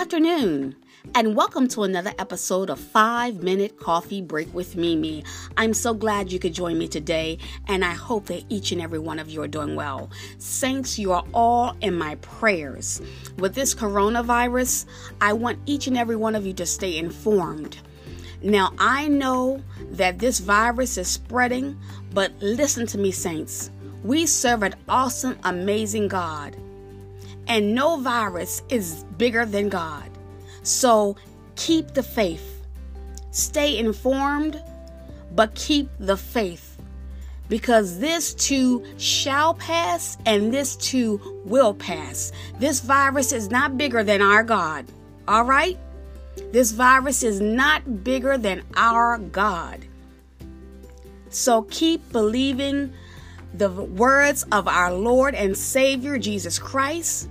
afternoon, and welcome to another episode of 5 Minute Coffee Break with Mimi. I'm so glad you could join me today, and I hope that each and every one of you are doing well. Saints, you are all in my prayers. With this coronavirus, I want each and every one of you to stay informed. Now, I know that this virus is spreading, but listen to me, saints. We serve an awesome, amazing God and no virus is bigger than God. So keep the faith. Stay informed, but keep the faith. Because this too shall pass and this too will pass. This virus is not bigger than our God. All right? This virus is not bigger than our God. So keep believing the words of our Lord and Savior Jesus Christ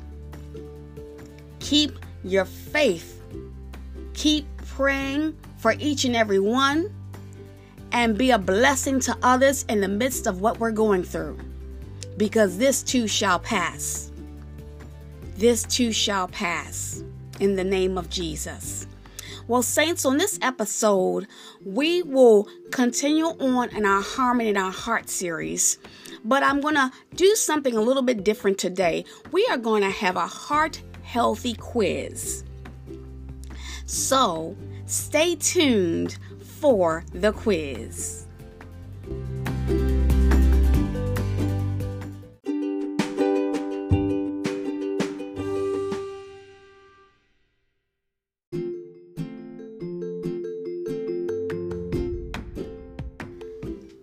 Keep your faith. Keep praying for each and every one and be a blessing to others in the midst of what we're going through. Because this too shall pass. This too shall pass in the name of Jesus. Well, Saints, on this episode, we will continue on in our Harmony in Our Heart series, but I'm going to do something a little bit different today. We are going to have a heart healthy quiz. So stay tuned for the quiz.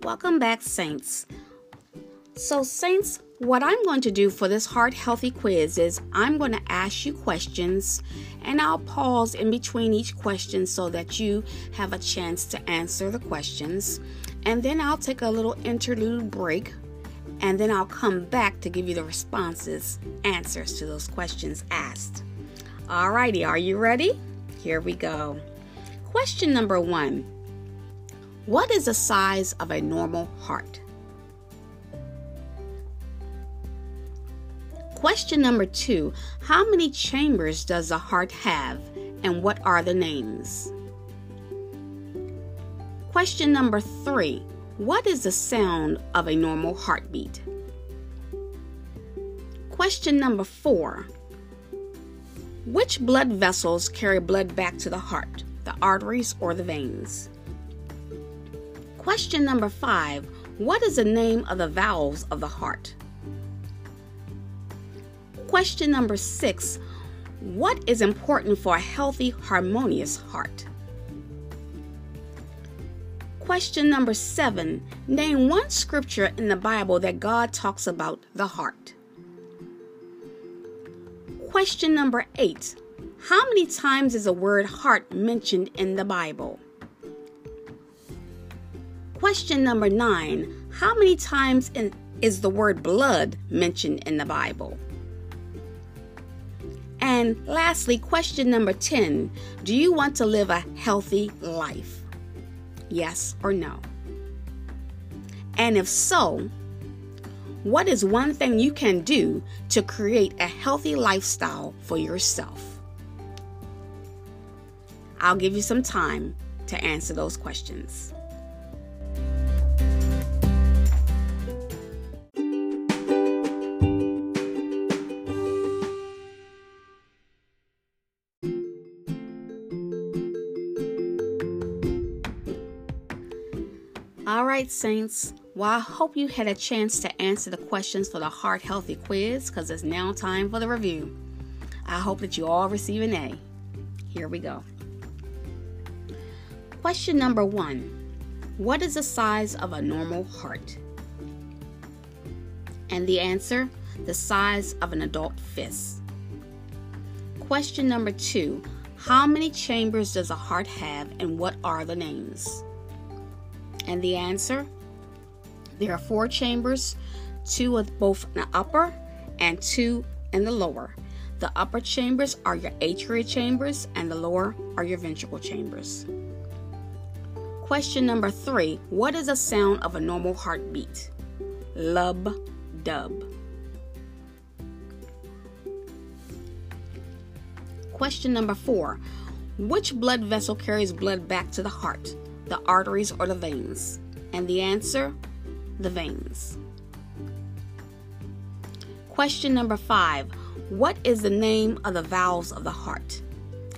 Welcome back, Saints. So, Saints, what I'm going to do for this heart healthy quiz is I'm going to ask you questions and I'll pause in between each question so that you have a chance to answer the questions. And then I'll take a little interlude break and then I'll come back to give you the responses, answers to those questions asked. Alrighty, are you ready? Here we go. Question number one What is the size of a normal heart? Question number two How many chambers does a heart have, and what are the names? Question number three What is the sound of a normal heartbeat? Question number four Which blood vessels carry blood back to the heart, the arteries or the veins? Question number five What is the name of the valves of the heart? Question number six What is important for a healthy, harmonious heart? Question number seven Name one scripture in the Bible that God talks about the heart. Question number eight How many times is the word heart mentioned in the Bible? Question number nine How many times in, is the word blood mentioned in the Bible? And lastly, question number 10 Do you want to live a healthy life? Yes or no? And if so, what is one thing you can do to create a healthy lifestyle for yourself? I'll give you some time to answer those questions. All right, Saints. Well, I hope you had a chance to answer the questions for the Heart Healthy quiz because it's now time for the review. I hope that you all receive an A. Here we go. Question number one What is the size of a normal heart? And the answer the size of an adult fist. Question number two How many chambers does a heart have and what are the names? And the answer there are four chambers, two with both the upper and two in the lower. The upper chambers are your atrial chambers, and the lower are your ventricle chambers. Question number three What is the sound of a normal heartbeat? Lub dub. Question number four Which blood vessel carries blood back to the heart, the arteries or the veins? And the answer the veins. Question number five What is the name of the valves of the heart?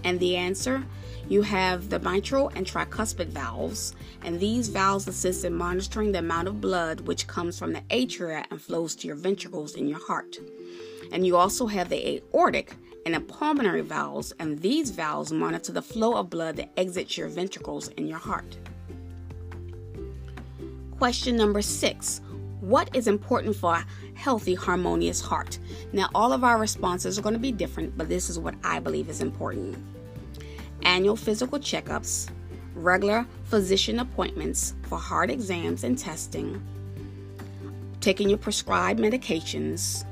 And the answer you have the mitral and tricuspid valves, and these valves assist in monitoring the amount of blood which comes from the atria and flows to your ventricles in your heart. And you also have the aortic and the pulmonary valves, and these valves monitor the flow of blood that exits your ventricles in your heart. Question number six What is important for a healthy, harmonious heart? Now, all of our responses are going to be different, but this is what I believe is important annual physical checkups, regular physician appointments for heart exams and testing, taking your prescribed medications,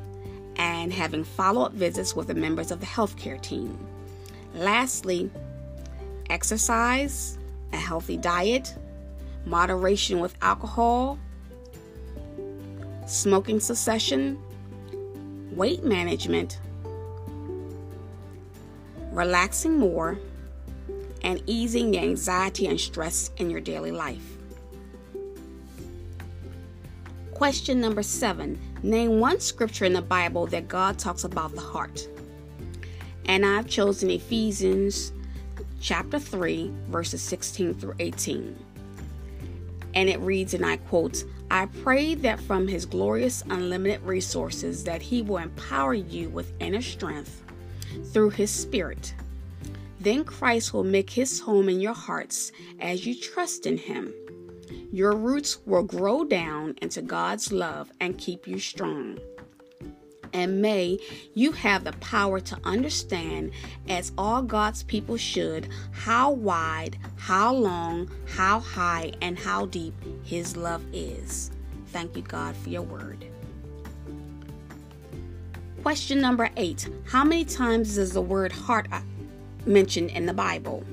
and having follow up visits with the members of the healthcare team. Lastly, exercise, a healthy diet, moderation with alcohol, smoking cessation, weight management, relaxing more and easing the anxiety and stress in your daily life. Question number seven Name one scripture in the Bible that God talks about the heart. And I've chosen Ephesians chapter 3, verses 16 through 18. And it reads, and I quote, I pray that from his glorious unlimited resources that he will empower you with inner strength through his spirit then Christ will make his home in your hearts as you trust in him. Your roots will grow down into God's love and keep you strong. And may you have the power to understand, as all God's people should, how wide, how long, how high, and how deep His love is. Thank you, God, for your word. Question number eight How many times does the word heart uh, mentioned in the Bible.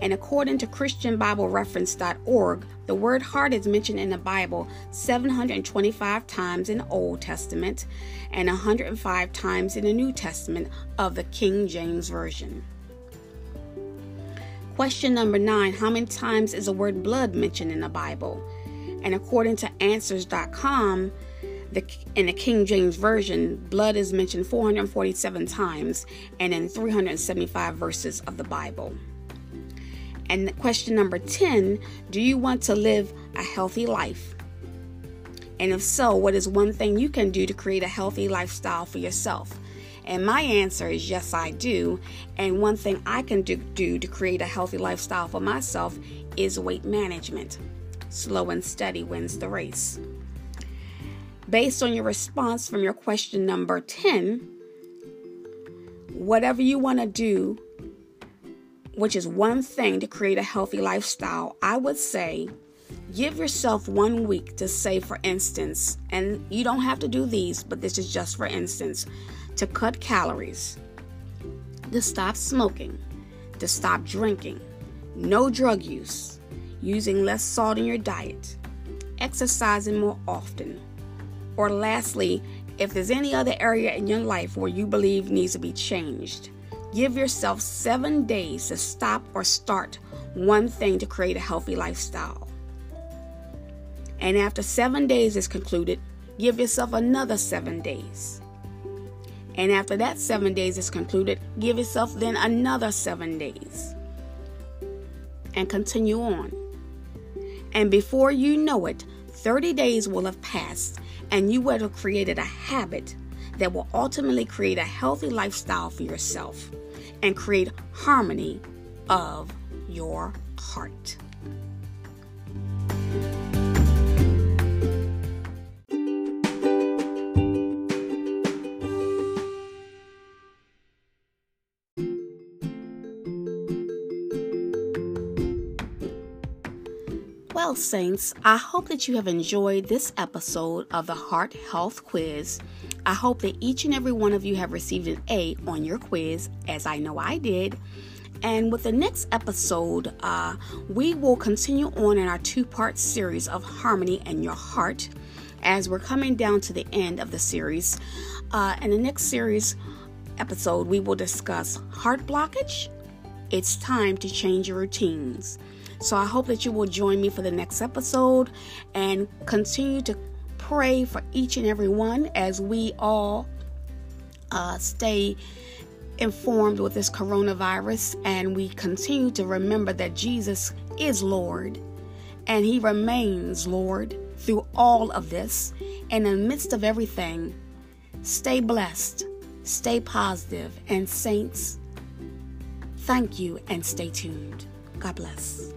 And according to ChristianBibleReference.org, the word heart is mentioned in the Bible 725 times in the Old Testament and 105 times in the New Testament of the King James Version. Question number nine How many times is the word blood mentioned in the Bible? And according to Answers.com, the, in the King James Version, blood is mentioned 447 times and in 375 verses of the Bible. And question number 10 Do you want to live a healthy life? And if so, what is one thing you can do to create a healthy lifestyle for yourself? And my answer is yes, I do. And one thing I can do, do to create a healthy lifestyle for myself is weight management. Slow and steady wins the race. Based on your response from your question number 10, whatever you want to do, which is one thing to create a healthy lifestyle, I would say give yourself one week to say, for instance, and you don't have to do these, but this is just for instance, to cut calories, to stop smoking, to stop drinking, no drug use, using less salt in your diet, exercising more often or lastly, if there's any other area in your life where you believe needs to be changed, give yourself seven days to stop or start one thing to create a healthy lifestyle. And after seven days is concluded, give yourself another seven days. And after that seven days is concluded, give yourself then another seven days. And continue on. And before you know it, 30 days will have passed and you will have created a habit that will ultimately create a healthy lifestyle for yourself and create harmony of your heart. Well, Saints, I hope that you have enjoyed this episode of the Heart Health Quiz. I hope that each and every one of you have received an A on your quiz, as I know I did. And with the next episode, uh, we will continue on in our two part series of Harmony and Your Heart as we're coming down to the end of the series. Uh, in the next series, episode, we will discuss heart blockage. It's time to change your routines. So I hope that you will join me for the next episode and continue to pray for each and every one as we all uh, stay informed with this coronavirus and we continue to remember that Jesus is Lord and He remains Lord through all of this. And in the midst of everything, stay blessed, stay positive, and saints, thank you and stay tuned. God bless.